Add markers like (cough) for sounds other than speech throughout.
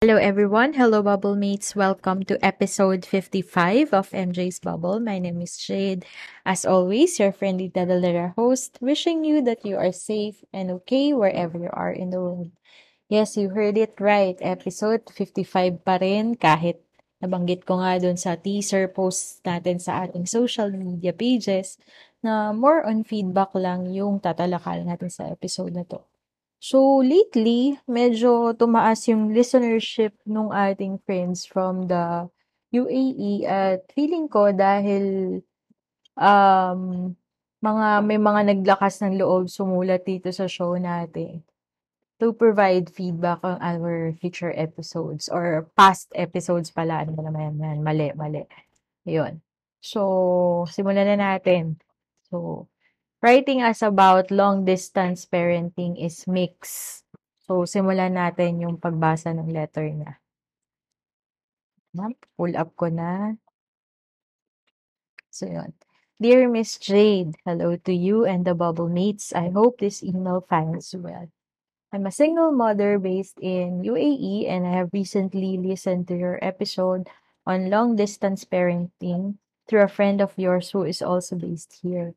Hello everyone. Hello Bubble Mates. Welcome to episode 55 of MJ's Bubble. My name is Jade. As always, your friendly Dadalera host, wishing you that you are safe and okay wherever you are in the world. Yes, you heard it right. Episode 55 pa rin kahit nabanggit ko nga dun sa teaser post natin sa ating social media pages na more on feedback lang yung tatalakal natin sa episode na to. So, lately, medyo tumaas yung listenership nung ating friends from the UAE at feeling ko dahil um, mga may mga naglakas ng loob sumulat dito sa show natin to provide feedback on our future episodes or past episodes pala. Ano ba naman yan? Mali, mali. Yun. So, simulan na natin. So, writing us about long distance parenting is mixed. So, simulan natin yung pagbasa ng letter niya. Pull up ko na. So, yun. Dear Miss Jade, hello to you and the bubble mates. I hope this email finds you well. I'm a single mother based in UAE and I have recently listened to your episode on long distance parenting through a friend of yours who is also based here.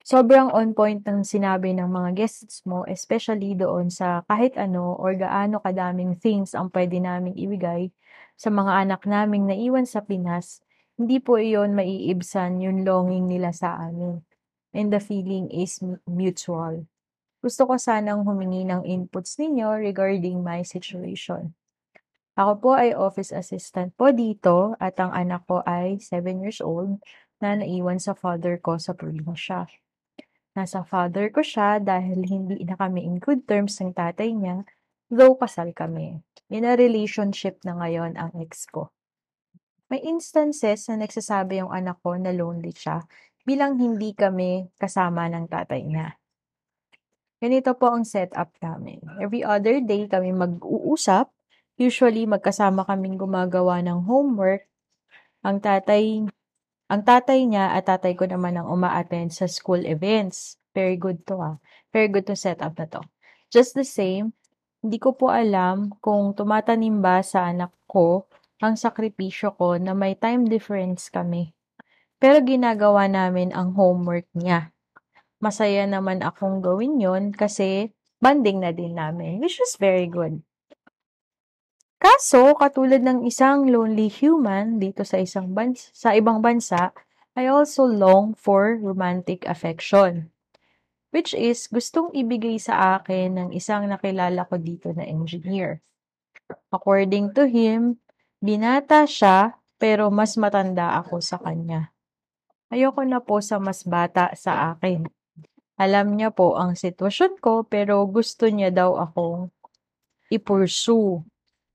Sobrang on point ng sinabi ng mga guests mo, especially doon sa kahit ano or gaano kadaming things ang pwede naming ibigay sa mga anak naming naiwan sa Pinas, hindi po iyon maiibsan yung longing nila sa amin. And the feeling is mutual. Gusto ko sanang humingi ng inputs ninyo regarding my situation. Ako po ay office assistant po dito at ang anak ko ay 7 years old na naiwan sa father ko sa probinsya. Nasa father ko siya dahil hindi na kami in good terms ng tatay niya, though kasal kami. In a relationship na ngayon ang ex ko. May instances na nagsasabi yung anak ko na lonely siya bilang hindi kami kasama ng tatay niya. Ganito po ang setup namin. Every other day kami mag-uusap. Usually magkasama kaming gumagawa ng homework. Ang tatay ang tatay niya at tatay ko naman ang uma-attend sa school events. Very good to ah. Very good to set up na to. Just the same, hindi ko po alam kung tumatanim ba sa anak ko ang sakripisyo ko na may time difference kami. Pero ginagawa namin ang homework niya. Masaya naman akong gawin yon kasi banding na din namin, which was very good. Kaso, katulad ng isang lonely human dito sa isang bansa, sa ibang bansa, I also long for romantic affection. Which is, gustong ibigay sa akin ng isang nakilala ko dito na engineer. According to him, binata siya, pero mas matanda ako sa kanya. Ayoko na po sa mas bata sa akin. Alam niya po ang sitwasyon ko, pero gusto niya daw akong i-pursue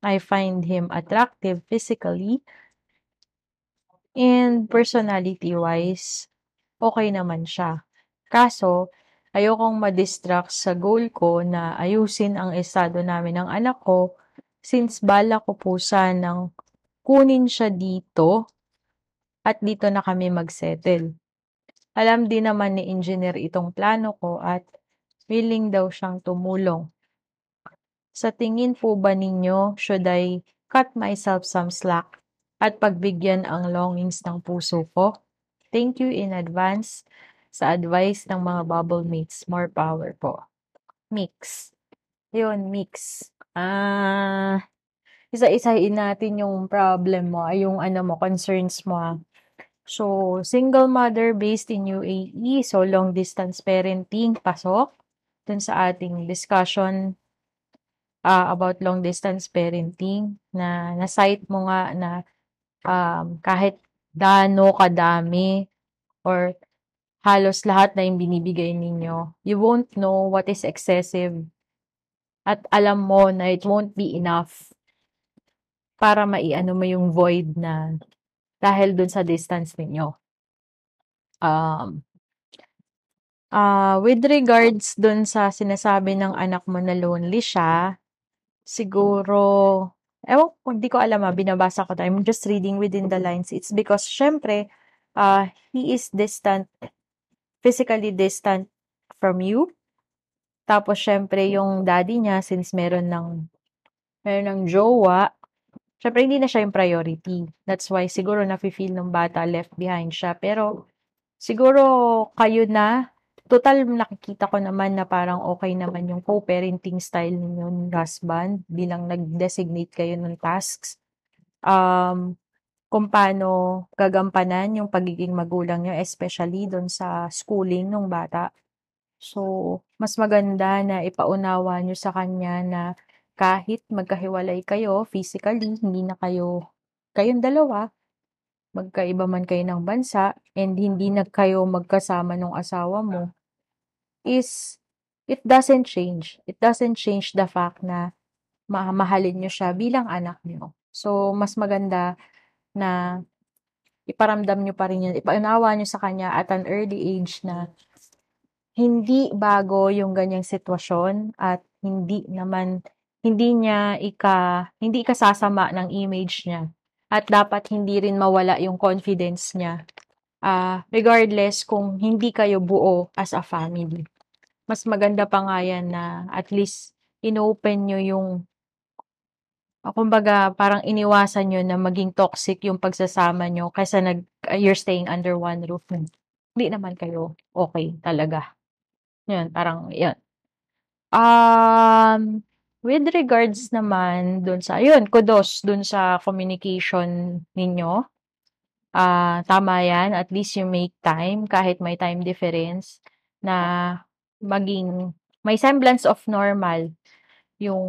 I find him attractive physically and personality-wise, okay naman siya. Kaso, ayokong ma-distract sa goal ko na ayusin ang estado namin ng anak ko since bala ko po sanang kunin siya dito at dito na kami mag-settle. Alam din naman ni engineer itong plano ko at willing daw siyang tumulong. Sa tingin po ba ninyo, should I cut myself some slack at pagbigyan ang longings ng puso ko? Thank you in advance sa advice ng mga bubble mates. More power po. Mix. Yun, mix. Ah, isa-isahin natin yung problem mo, yung ano mo, concerns mo. Ah. So, single mother based in UAE, so long distance parenting, pasok. Dun sa ating discussion uh, about long distance parenting na na-cite mo nga na um, kahit dano kadami or halos lahat na yung binibigay ninyo, you won't know what is excessive at alam mo na it won't be enough para maiano mo yung void na dahil dun sa distance ninyo. Um, uh, with regards dun sa sinasabi ng anak mo na lonely siya, siguro, ewan hindi ko alam ah, binabasa ko. I'm just reading within the lines. It's because, syempre, uh, he is distant, physically distant from you. Tapos, syempre, yung daddy niya, since meron ng, meron ng jowa, syempre, hindi na siya yung priority. That's why, siguro, nafe-feel ng bata left behind siya. Pero, siguro, kayo na, total nakikita ko naman na parang okay naman yung co-parenting style ninyo ng husband bilang nag-designate kayo ng tasks. Um, kung paano gagampanan yung pagiging magulang nyo, especially doon sa schooling ng bata. So, mas maganda na ipaunawa nyo sa kanya na kahit magkahiwalay kayo physically, hindi na kayo, kayong dalawa, magkaiba man kayo ng bansa, and hindi na kayo magkasama ng asawa mo, is, it doesn't change. It doesn't change the fact na mamahalin nyo siya bilang anak nyo. So, mas maganda na iparamdam nyo pa rin yun, ipaunawa nyo sa kanya at an early age na hindi bago yung ganyang sitwasyon at hindi naman hindi niya ika hindi ikasasama ng image niya at dapat hindi rin mawala yung confidence niya uh, regardless kung hindi kayo buo as a family mas maganda pa nga yan na at least inopen nyo yung kumbaga parang iniwasan nyo na maging toxic yung pagsasama nyo kaysa nag, uh, you're staying under one roof. Hindi naman kayo okay talaga. Yun, parang, yun. Um, with regards naman dun sa, yun, kudos dun sa communication ninyo. Uh, tama yan, at least you make time, kahit may time difference, na maging, may semblance of normal yung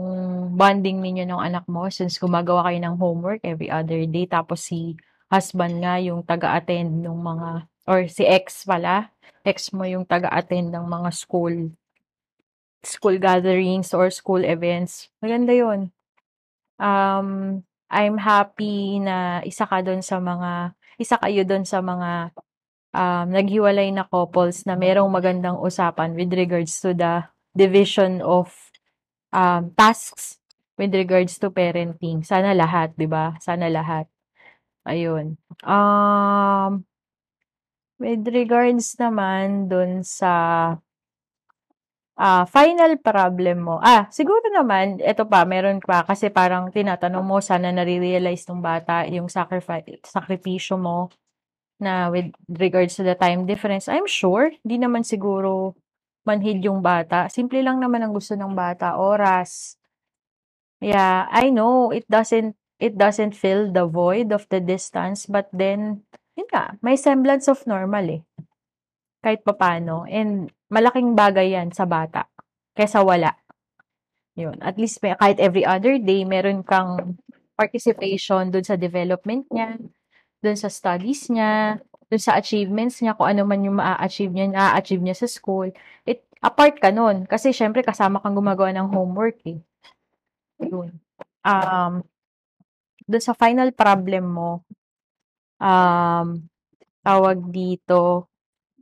bonding ninyo ng anak mo since gumagawa kayo ng homework every other day tapos si husband nga yung taga-attend ng mga or si ex pala ex mo yung taga-attend ng mga school school gatherings or school events. Maganda yun. Um, I'm happy na isa ka doon sa mga, isa kayo doon sa mga um, naghiwalay na couples na merong magandang usapan with regards to the division of um, tasks with regards to parenting. Sana lahat, di ba? Sana lahat. Ayun. Um, With regards naman dun sa ah, final problem mo. Ah, siguro naman, eto pa, meron pa, kasi parang tinatanong mo, sana nare-realize ng bata yung sacrifice, sakripisyo mo na with regards to the time difference. I'm sure, di naman siguro manhid yung bata. Simple lang naman ang gusto ng bata, oras. Yeah, I know it doesn't it doesn't fill the void of the distance, but then yun nga, may semblance of normal eh. Kahit papano. And malaking bagay yan sa bata. Kesa wala. Yun. At least may, kahit every other day, meron kang participation dun sa development niya, dun sa studies niya, dun sa achievements niya, kung ano man yung maa-achieve niya, na-achieve niya sa school. It, apart ka nun. Kasi syempre kasama kang gumagawa ng homework eh. Yun. Um, dun sa final problem mo, um, tawag dito,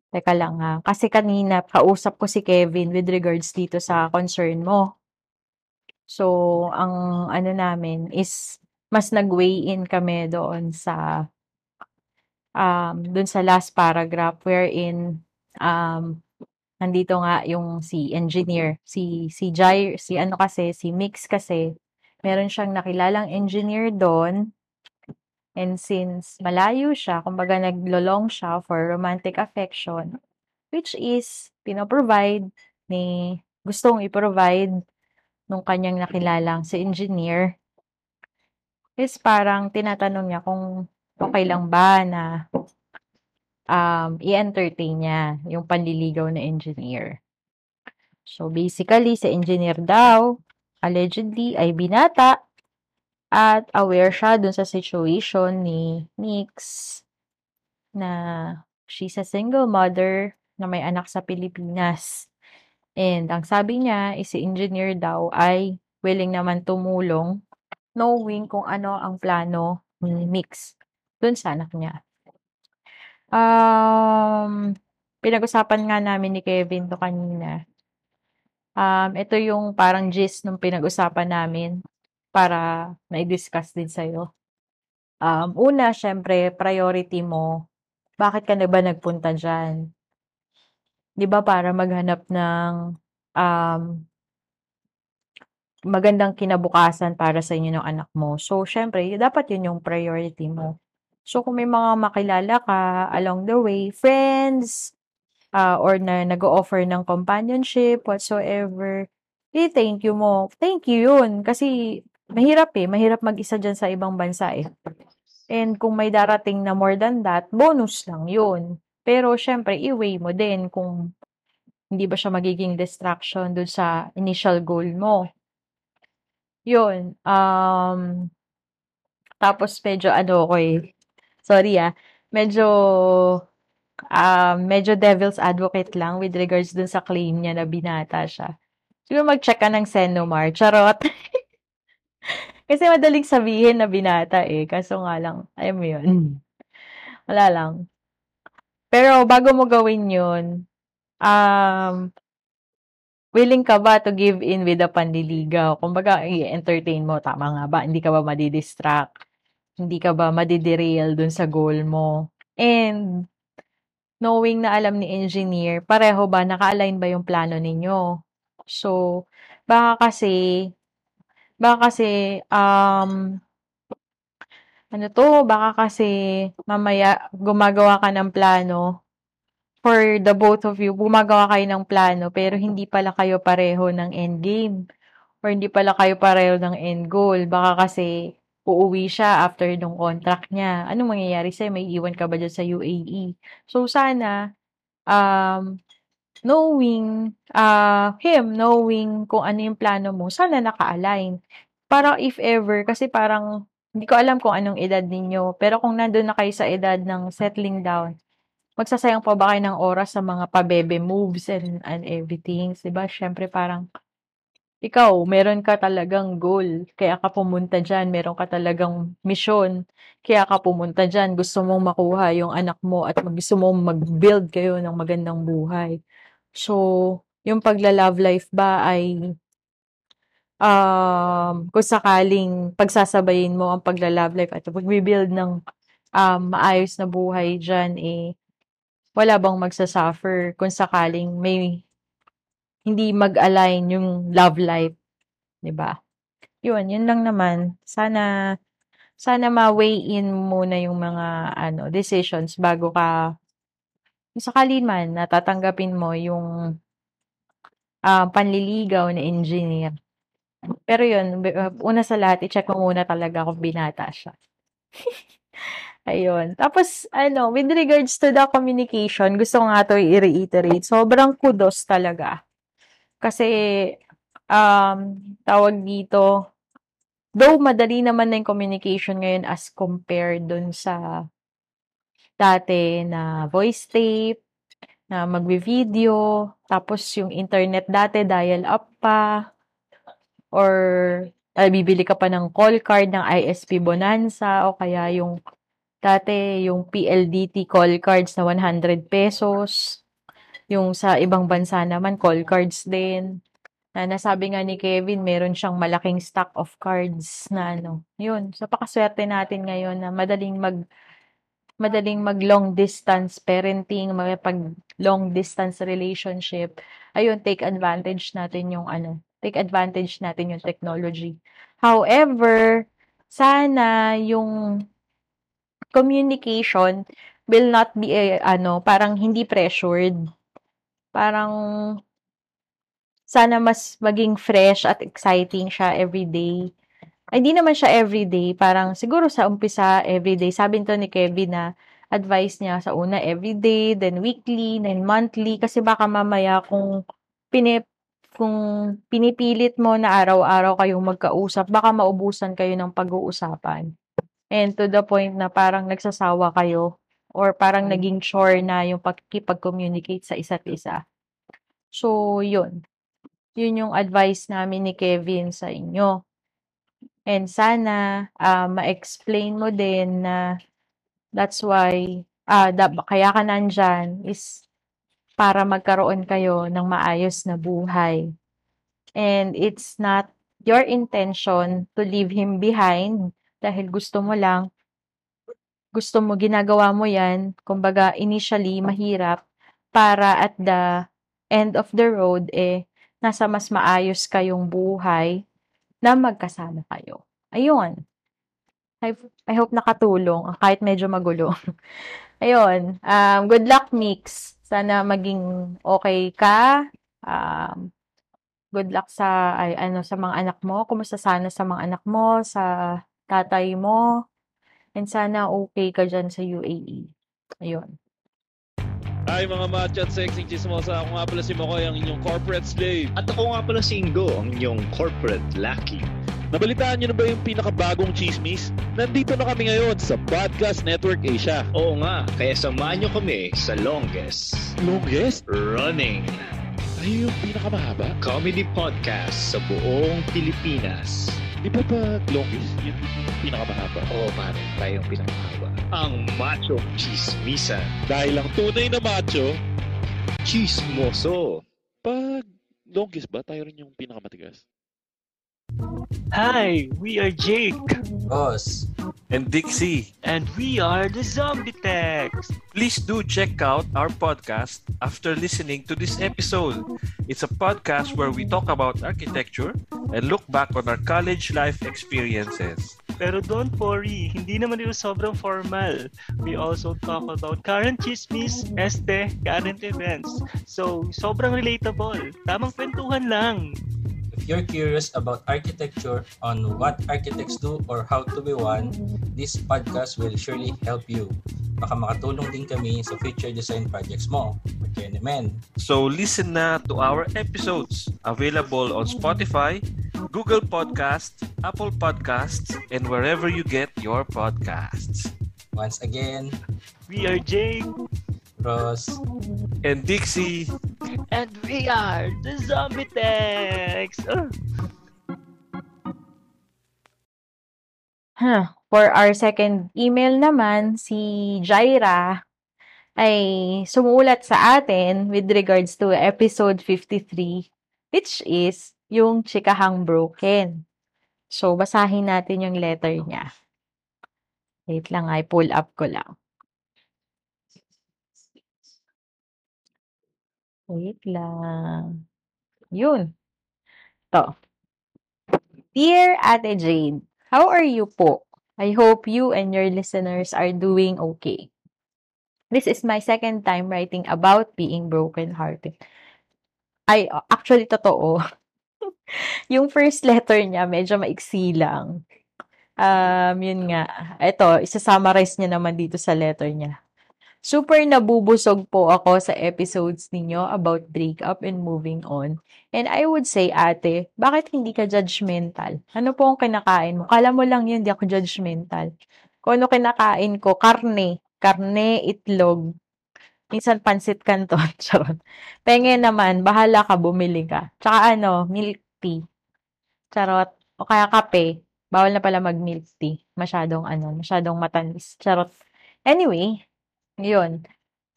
teka lang ha, kasi kanina kausap ko si Kevin with regards dito sa concern mo. So, ang ano namin is mas nag-weigh in kami doon sa um, doon sa last paragraph wherein um, nandito nga yung si engineer, si si Jair, si ano kasi, si Mix kasi, meron siyang nakilalang engineer doon. And since malayo siya, kumbaga naglo-long siya for romantic affection, which is pinoprovide ni gustong i-provide nung kanyang nakilalang si engineer, is parang tinatanong niya kung okay lang ba na um, i-entertain niya yung panliligaw na engineer. So basically, si engineer daw, allegedly, ay binata at aware siya dun sa situation ni Nix na she's a single mother na may anak sa Pilipinas. And ang sabi niya is si engineer daw ay willing naman tumulong knowing kung ano ang plano ni Mix dun sa anak niya. Um, pinag-usapan nga namin ni Kevin to kanina. Um, ito yung parang gist nung pinag-usapan namin para na-discuss din sa'yo. Um, una, syempre, priority mo. Bakit ka na ba nagpunta dyan? 'Di ba para maghanap ng um, magandang kinabukasan para sa inyo ng anak mo. So, syempre, dapat yun yung priority mo. So, kung may mga makilala ka along the way, friends, uh, or na nag-offer ng companionship, whatsoever, eh, thank you mo. Thank you yun. Kasi, mahirap eh. Mahirap mag-isa dyan sa ibang bansa eh. And kung may darating na more than that, bonus lang yun. Pero, syempre, i-weigh mo din kung hindi ba siya magiging distraction dun sa initial goal mo. Yun. Um, tapos, medyo ano ko eh. Sorry ah. Medyo, uh, medyo devil's advocate lang with regards dun sa claim niya na binata siya. Siguro mag-check ka ng Senomar. Charot. (laughs) Kasi madaling sabihin na binata eh. Kaso nga lang, ayun mo yun. Wala lang. Pero bago mo gawin yun, um, willing ka ba to give in with a panliligaw? Kumbaga, i-entertain mo. Tama nga ba? Hindi ka ba madidistract? Hindi ka ba madiderail dun sa goal mo? And, knowing na alam ni engineer, pareho ba, naka-align ba yung plano ninyo? So, baka kasi, Baka kasi, um, ano 'to, baka kasi mamaya gumagawa ka ng plano for the both of you, gumagawa kayo ng plano pero hindi pala kayo pareho ng endgame or hindi pala kayo pareho ng end goal. Baka kasi uuwi siya after nung contract niya. Anong mangyayari sa'yo? May iwan ka ba dyan sa UAE? So, sana, um, knowing uh, him, knowing kung ano yung plano mo, sana naka-align. Para if ever, kasi parang, hindi ko alam kung anong edad ninyo, pero kung nandun na kayo sa edad ng settling down, magsasayang pa ba kayo ng oras sa mga pabebe moves and, and everything? Diba? Siyempre parang, ikaw, meron ka talagang goal, kaya ka pumunta dyan, meron ka talagang mission, kaya ka pumunta dyan, gusto mong makuha yung anak mo at gusto mong mag-build kayo ng magandang buhay. So, yung pagla-love life ba ay um, kung sakaling pagsasabayin mo ang pagla-love life at pagbi-build ng um, maayos na buhay dyan, eh, wala bang magsasuffer kung sakaling may hindi mag-align yung love life, 'di ba? Yun, yun lang naman. Sana sana ma-weigh in muna yung mga ano decisions bago ka sakali man natatanggapin mo yung uh, panliligaw na engineer. Pero yun, una sa lahat, i-check mo muna talaga kung binata siya. (laughs) Ayun. Tapos, ano, with regards to the communication, gusto ko nga to i-reiterate. Sobrang kudos talaga. Kasi, um, tawag dito, though madali naman na yung communication ngayon as compared dun sa dati na voice tape, na magvi-video, tapos yung internet dati dial up pa, or ay, bibili ka pa ng call card ng ISP Bonanza, o kaya yung dati yung PLDT call cards na 100 pesos, yung sa ibang bansa naman call cards din. Na nasabi nga ni Kevin, meron siyang malaking stock of cards na ano. Yun, so pakaswerte natin ngayon na madaling mag madaling mag long distance parenting, pag long distance relationship, ayun, take advantage natin yung ano, take advantage natin yung technology. However, sana yung communication will not be eh, ano, parang hindi pressured. Parang sana mas maging fresh at exciting siya every day ay, hindi naman siya everyday. Parang siguro sa umpisa, everyday. Sabi nito ni Kevin na advice niya sa una everyday, then weekly, then monthly. Kasi baka mamaya kung pinip kung pinipilit mo na araw-araw kayong magkausap, baka maubusan kayo ng pag-uusapan. And to the point na parang nagsasawa kayo or parang naging chore na yung pagkipag-communicate sa isa't isa. So, yun. Yun yung advice namin ni Kevin sa inyo. And sana uh, ma-explain mo din na that's why uh, da, kaya ka nandyan is para magkaroon kayo ng maayos na buhay. And it's not your intention to leave him behind dahil gusto mo lang, gusto mo, ginagawa mo yan, kumbaga initially mahirap para at the end of the road, eh, nasa mas maayos kayong buhay na magkasama kayo. Ayun. I, I hope nakatulong, kahit medyo magulo. (laughs) Ayun. Um, good luck, Mix. Sana maging okay ka. Um, good luck sa ay ano sa mga anak mo. Kumusta sana sa mga anak mo, sa tatay mo. And sana okay ka diyan sa UAE. Ayun. Hi mga macho at sexy chismosa. Ako nga pala si Makoy, ang inyong corporate slave. At ako nga pala si Ingo, ang inyong corporate lucky. Nabalitaan niyo na ba yung pinakabagong chismis? Nandito na kami ngayon sa Podcast Network Asia. Oo nga, kaya samahan niyo kami sa longest Longest? running Ay, yung pinakamahaba? comedy podcast sa buong Pilipinas. Di ba ba longest? Yung pinakamahaba? Oo pare, tayo ang pinakamahaba. Ang Macho Chismisan. Dahil lang tunay na macho, Chismoso. pag longest ba, tayo rin yung pinakamatigas? Hi, we are Jake, Boss, and Dixie. and we are the Zombie Techs. Please do check out our podcast after listening to this episode. It's a podcast where we talk about architecture and look back on our college life experiences. Pero don't worry, hindi naman ito sobrang formal. We also talk about current chismis, este, current events. So, sobrang relatable. Tamang kwentuhan lang. If you're curious about architecture on what architects do or how to be one, this podcast will surely help you. Baka makatulong din kami sa future design projects mo. Magkaya naman. So listen na to our episodes available on Spotify, Google Podcasts, Apple Podcasts, and wherever you get your podcasts. Once again, We are Jake, Ross, And Dixie, and we are the Zombie Techs. Uh, Huh. For our second email naman, si Jaira ay sumulat sa atin with regards to episode 53, which is yung chikahang broken. So, basahin natin yung letter niya. Wait lang, ay pull up ko lang. Wait lang. Yun. To. Dear Ate Jade, how are you po? I hope you and your listeners are doing okay. This is my second time writing about being broken-hearted. Ay, actually, totoo. (laughs) yung first letter niya, medyo maiksi lang. Um, yun nga. Ito, isa-summarize niya naman dito sa letter niya. Super nabubusog po ako sa episodes ninyo about breakup and moving on. And I would say, ate, bakit hindi ka judgmental? Ano po ang kinakain mo? Kala mo lang yun, di ako judgmental. Kung ano kinakain ko, karne. Karne, itlog. Minsan pansit canton. (laughs) Charot. Penge naman, bahala ka, bumili ka. Tsaka ano, milk tea. Charot. O kaya kape. Bawal na pala mag milk tea. Masyadong ano, masyadong matanis. Charot. Anyway, yun.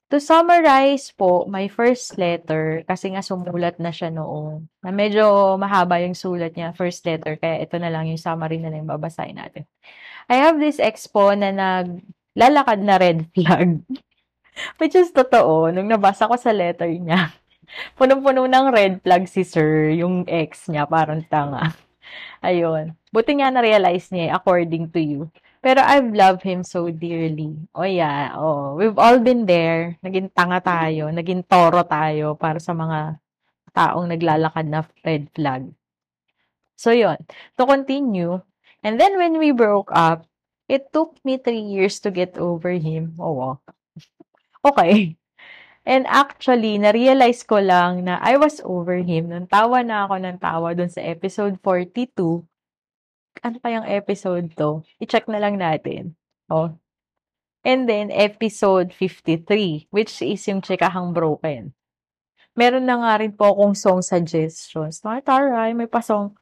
To summarize po, my first letter, kasi nga sumulat na siya noong, na medyo mahaba yung sulat niya, first letter, kaya ito na lang yung summary na lang yung babasahin natin. I have this expo na naglalakad na red flag. (laughs) Which is totoo, nung nabasa ko sa letter niya, (laughs) punong-puno ng red flag si sir, yung ex niya, parang tanga. (laughs) Ayun. Buti nga na-realize niya, according to you. Pero I've loved him so dearly. Oh yeah, oh. We've all been there. Naging tanga tayo, naging toro tayo para sa mga taong naglalakad na red flag. So yun, to continue. And then when we broke up, it took me three years to get over him. Oh, wow. (laughs) Okay. And actually, na-realize ko lang na I was over him. Nung tawa na ako ng tawa dun sa episode 42, ano kayang episode to? I-check na lang natin. Oh. And then, episode 53, which is yung chikahang broken. meron na nga rin po akong song suggestions. Mga taray, may pa-song.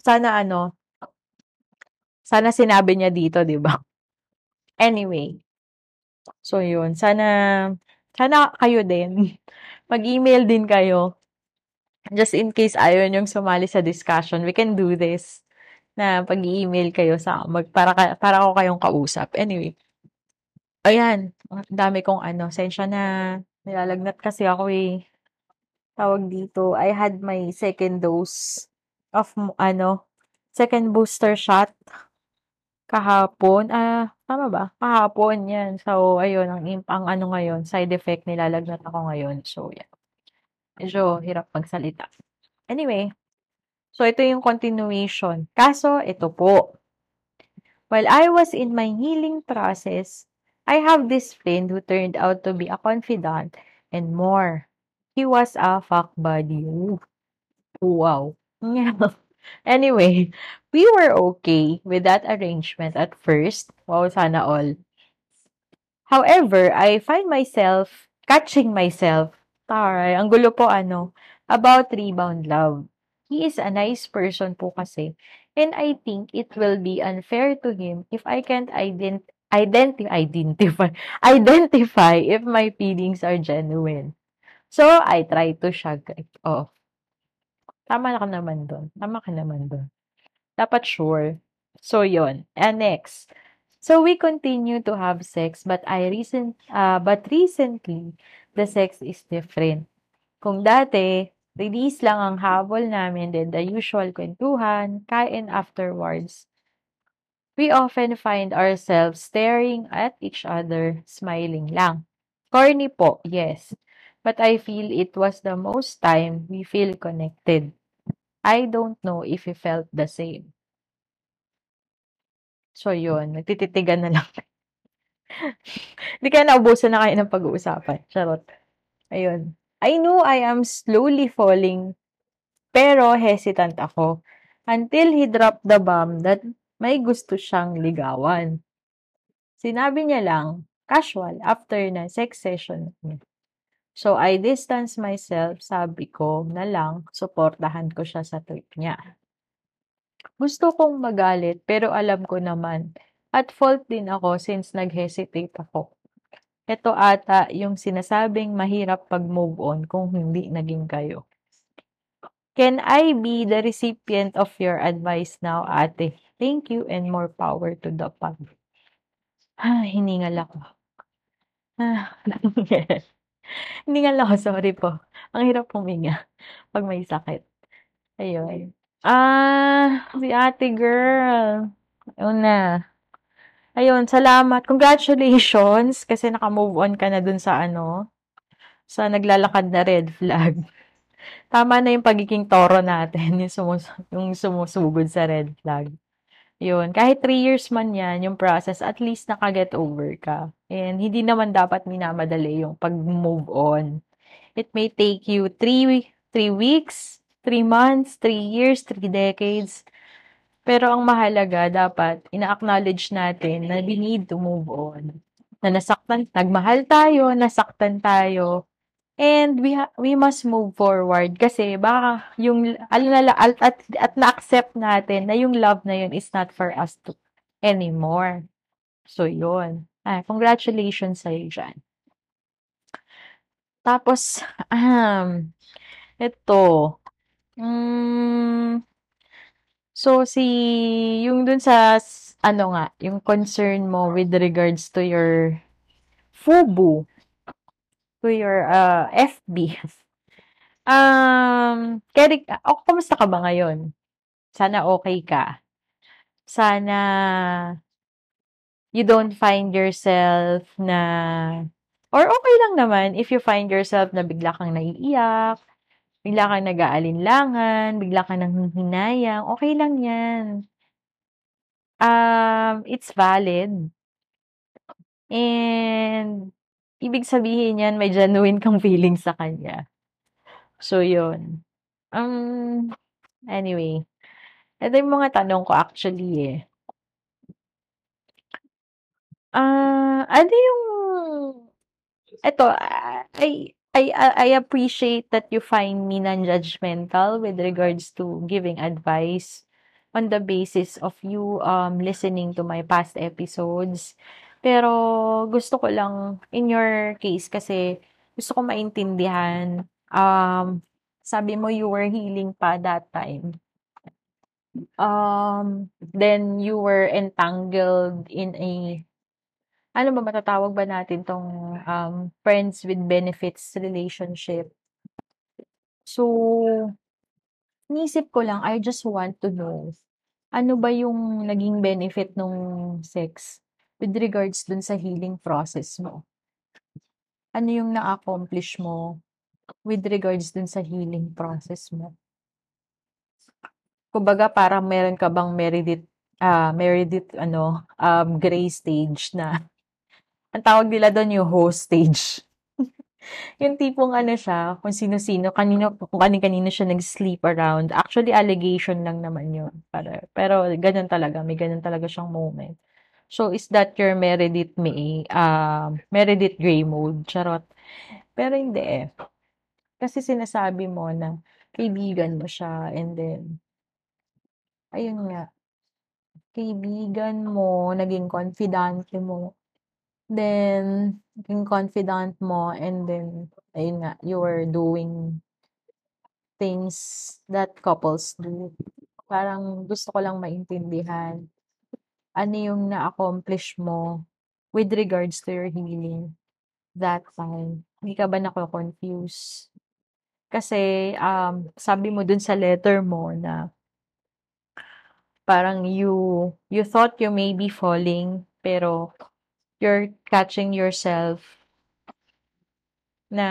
Sana ano, sana sinabi niya dito, di ba? Anyway. So, yun. Sana, sana kayo din. (laughs) Mag-email din kayo. Just in case ayaw niyong sumali sa discussion, we can do this na pag-email kayo sa mag para ka, para ako kayong kausap. Anyway. Ayan, dami kong ano, sensya na nilalagnat kasi ako eh. Tawag dito, I had my second dose of ano, second booster shot kahapon. Ah, tama ba? Kahapon yan. So, ayun, ang, ang ano ngayon, side effect, nilalagnat ako ngayon. So, yeah. Medyo hirap magsalita. Anyway, so ito yung continuation. Kaso, ito po. While I was in my healing process, I have this friend who turned out to be a confidant and more. He was a fuck buddy. Wow. (laughs) Anyway, we were okay with that arrangement at first. Wow, sana all. However, I find myself catching myself. Taray, ang gulo po ano, about rebound love. He is a nice person po kasi. And I think it will be unfair to him if I can't ident identi (laughs) identify identify if my feelings are genuine. So, I try to shrug it off. Tama ka naman dun. Tama ka naman dun. Dapat sure. So, yon. And next. So, we continue to have sex, but I recent, uh, but recently, the sex is different. Kung dati, release lang ang habol namin, then the usual kwentuhan, kain afterwards. We often find ourselves staring at each other, smiling lang. Corny po, yes. But I feel it was the most time we feel connected. I don't know if you felt the same. So, yun. Nagtititigan na lang. (laughs) Hindi kaya naubusan na kayo ng pag-uusapan. Charot. Ayun. I know I am slowly falling, pero hesitant ako. Until he dropped the bomb that may gusto siyang ligawan. Sinabi niya lang, casual, after na sex session. So, I distance myself, sabi ko na lang, suportahan ko siya sa trip niya. Gusto kong magalit, pero alam ko naman, at fault din ako since nag-hesitate ako. Ito ata yung sinasabing mahirap pag-move on kung hindi naging kayo. Can I be the recipient of your advice now, ate? Thank you and more power to the pub. Ah, hiningal ako. Ah, (laughs) hiningal ako, sorry po. Ang hirap huminga pag may sakit. Ayun. Ah, si ate girl. Ayun na. Ayun, salamat. Congratulations kasi naka-move on ka na dun sa ano, sa naglalakad na red flag. (laughs) Tama na yung pagiging toro natin, (laughs) yung, sumus yung sumusugod sa red flag. Yun, kahit 3 years man yan, yung process, at least nakaget over ka. And hindi naman dapat minamadali yung pag-move on. It may take you 3 3 weeks, 3 months, 3 years, 3 decades. Pero ang mahalaga, dapat ina-acknowledge natin na we need to move on. Na nasaktan, nagmahal tayo, nasaktan tayo, and we ha- we must move forward kasi baka yung alala at, at, at na-accept natin na yung love na yun is not for us to anymore. So, yun. Ah, congratulations sa'yo dyan. Tapos, (clears throat) um, ito, mm, so, si, yung dun sa, ano nga, yung concern mo with regards to your FUBU, to your uh, FB. (laughs) Um, Kerik, oh, kumusta ka ba ngayon? Sana okay ka. Sana you don't find yourself na or okay lang naman if you find yourself na bigla kang naiiyak, bigla kang nag-aalinlangan, bigla kang nanghihinayang, okay lang 'yan. Um, it's valid. And ibig sabihin niyan may genuine kang feeling sa kanya. So, yun. Um, anyway, ito yung mga tanong ko actually eh. Ah, ano yung eto, ah, I I I appreciate that you find me non-judgmental with regards to giving advice on the basis of you um listening to my past episodes. Pero gusto ko lang in your case kasi gusto ko maintindihan um sabi mo you were healing pa that time. Um then you were entangled in a ano ba matatawag ba natin tong um friends with benefits relationship. So iniisip ko lang I just want to know ano ba yung naging benefit nung sex with regards dun sa healing process mo? Ano yung na-accomplish mo with regards dun sa healing process mo? Kumbaga parang meron ka bang Meredith ah Meredith ano um gray stage na ang tawag nila dun yung host stage. (laughs) yung tipong ano siya, kung sino-sino, kanino, kung kanin-kanino siya nag-sleep around. Actually, allegation lang naman yun. Para, pero ganun talaga, may ganun talaga siyang moment. So, is that your Meredith May, uh, Meredith Gray mode? Charot. Pero hindi eh. Kasi sinasabi mo na kaibigan mo siya and then, ayun nga, kaibigan mo, naging confidante mo, then, naging confidant mo, and then, ayun nga, you were doing things that couples do. Parang gusto ko lang maintindihan ano yung na-accomplish mo with regards to your healing that time. Hindi ka ba nako-confuse? Kasi, um, sabi mo dun sa letter mo na parang you you thought you may be falling pero you're catching yourself na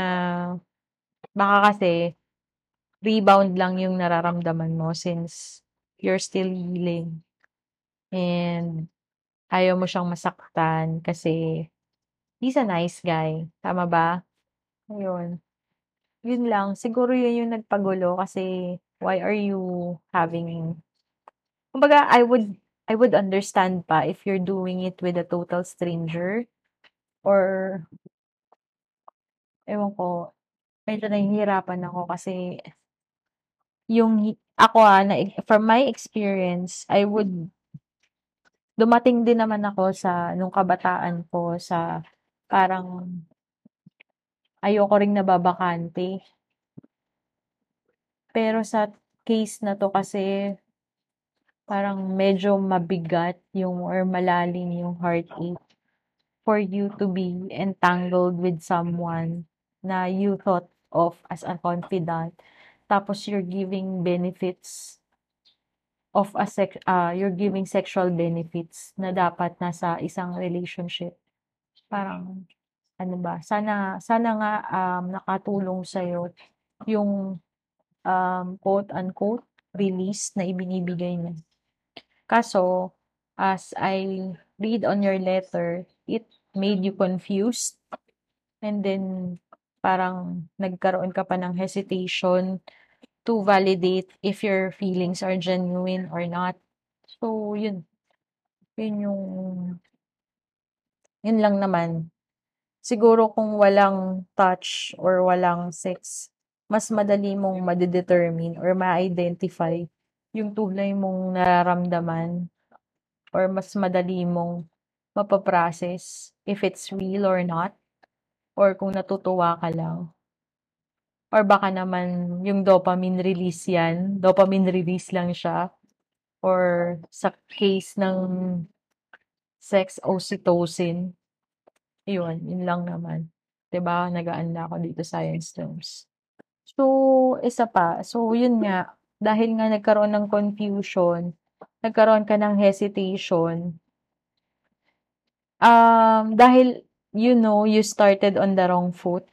baka kasi rebound lang yung nararamdaman mo since you're still healing. And ayaw mo siyang masaktan kasi he's a nice guy. Tama ba? Ayun. Yun lang. Siguro yun yung nagpagulo kasi why are you having kumbaga I would I would understand pa if you're doing it with a total stranger or ewan ko, medyo nahihirapan ako kasi yung ako ah, na, from my experience, I would dumating din naman ako sa nung kabataan ko sa parang ayoko ring nababakante. Pero sa case na to kasi parang medyo mabigat yung or malalim yung heartache for you to be entangled with someone na you thought of as a confidant. Tapos you're giving benefits of a sex, uh, you're giving sexual benefits na dapat nasa isang relationship. Parang, ano ba, sana, sana nga um, nakatulong sa'yo yung um, quote-unquote release na ibinibigay niya. Kaso, as I read on your letter, it made you confused. And then, parang nagkaroon ka pa ng hesitation to validate if your feelings are genuine or not. So, yun. Yun yung, yun lang naman. Siguro kung walang touch or walang sex, mas madali mong madedetermine or ma-identify yung tunay mong nararamdaman or mas madali mong mapaprocess if it's real or not or kung natutuwa ka lang. Or baka naman yung dopamine release yan, dopamine release lang siya. Or sa case ng sex oxytocin, yun, yun lang naman. ba nagaan na ako dito science terms. So, isa pa, so yun nga, dahil nga nagkaroon ng confusion, nagkaroon ka ng hesitation, um, dahil, you know, you started on the wrong foot.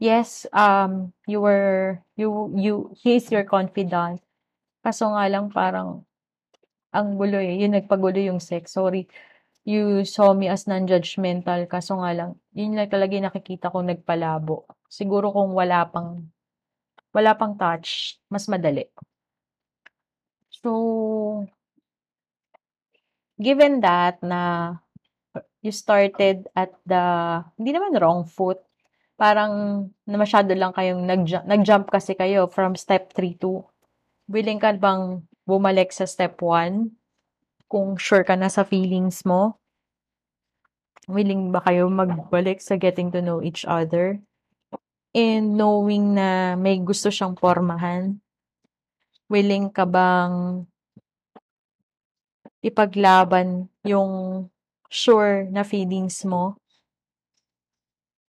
Yes, um, you were, you, you, he is your confidant. Kaso nga lang parang, ang gulo eh, yun nagpagulo yung sex. Sorry, you saw me as non-judgmental. Kaso nga lang, yun lang talaga yung nakikita ko nagpalabo. Siguro kung wala pang, wala pang touch, mas madali. So, given that na you started at the, hindi naman wrong foot, parang na masyado lang kayong nag-jump, nag-jump kasi kayo from step 3 to willing ka bang bumalik sa step 1 kung sure ka na sa feelings mo? Willing ba kayo magbalik sa getting to know each other? And knowing na may gusto siyang pormahan? Willing ka bang ipaglaban yung sure na feelings mo?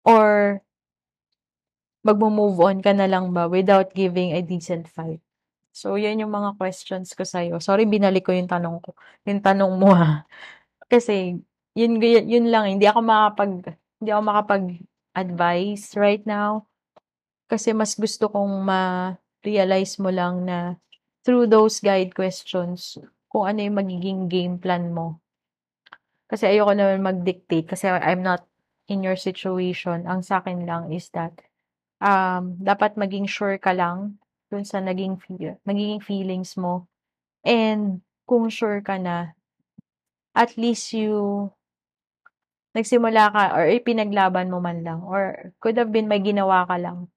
Or magmo-move on ka na lang ba without giving a decent fight? So, yan yung mga questions ko sa'yo. Sorry, binalik ko yung tanong ko. Yung tanong mo ha. Kasi, yun, yun lang. Hindi ako makapag, hindi ako makapag-advise right now. Kasi mas gusto kong ma-realize mo lang na through those guide questions, kung ano yung magiging game plan mo. Kasi ayoko naman mag-dictate kasi I'm not in your situation. Ang sa akin lang is that um, dapat maging sure ka lang dun sa naging feel, magiging feelings mo. And kung sure ka na, at least you nagsimula ka or ipinaglaban mo man lang or could have been may ginawa ka lang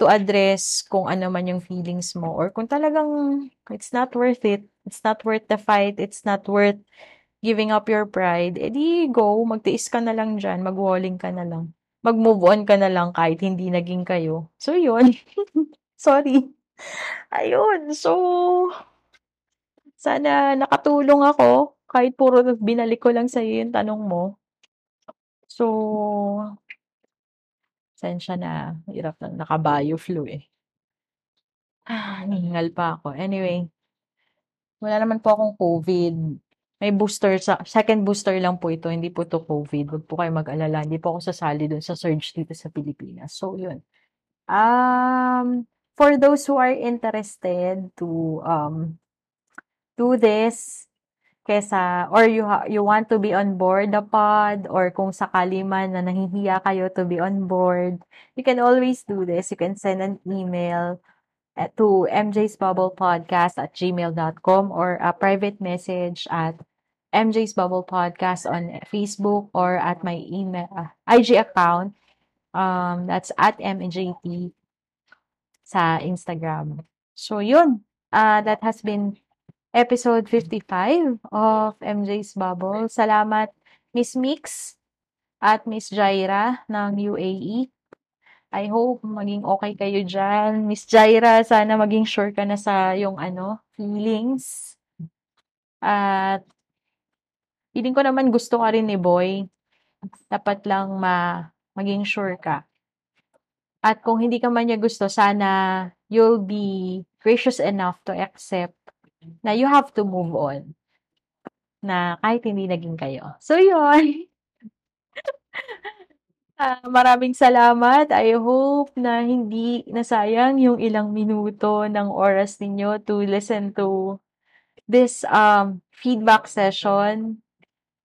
to address kung ano man yung feelings mo or kung talagang it's not worth it, it's not worth the fight, it's not worth giving up your pride, edi go, magtiis ka na lang dyan, mag-walling ka na lang. Mag-move on ka na lang kahit hindi naging kayo. So, yun. (laughs) Sorry. Ayun. So, sana nakatulong ako. Kahit puro binalik ko lang sa'yo yung tanong mo. So, sensya na. Hirap na. Nakabayo flu eh. Ah, ningal pa ako. Anyway, wala naman po akong COVID. May booster sa, second booster lang po ito. Hindi po to COVID. Huwag po kayo mag-alala. Hindi po ako sasali dun sa surge dito sa Pilipinas. So, yun. Um, for those who are interested to um do this kesa or you ha- you want to be on board the pod or kung sakali man na nahihiya kayo to be on board you can always do this you can send an email at, to MJ's Bubble Podcast at gmail.com or a private message at MJ's Bubble Podcast on Facebook or at my email uh, IG account um that's at MJT sa Instagram. So, yun. Uh, that has been episode 55 of MJ's Bubble. Salamat, Miss Mix at Miss Jaira ng UAE. I hope maging okay kayo dyan. Miss Jaira, sana maging sure ka na sa yung ano, feelings. At feeling ko naman gusto ka rin ni Boy. Dapat lang ma maging sure ka. At kung hindi ka man niya gusto, sana you'll be gracious enough to accept na you have to move on. Na kahit hindi naging kayo. So, yun. uh, (laughs) maraming salamat. I hope na hindi nasayang yung ilang minuto ng oras ninyo to listen to this um, feedback session.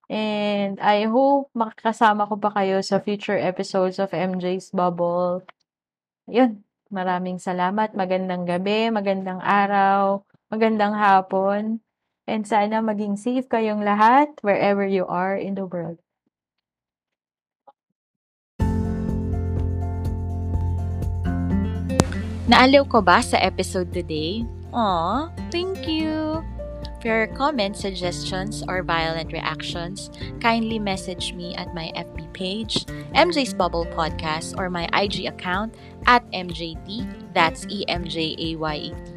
And I hope makakasama ko pa kayo sa future episodes of MJ's Bubble. Yun, maraming salamat. Magandang gabi, magandang araw, magandang hapon. And sana maging safe kayong lahat wherever you are in the world. Naaliw ko ba sa episode today? Aw, thank you! For your comments, suggestions, or violent reactions, kindly message me at my FB page, MJ's Bubble Podcast, or my IG account at MJT, that's E-M-J-A-Y-A-T.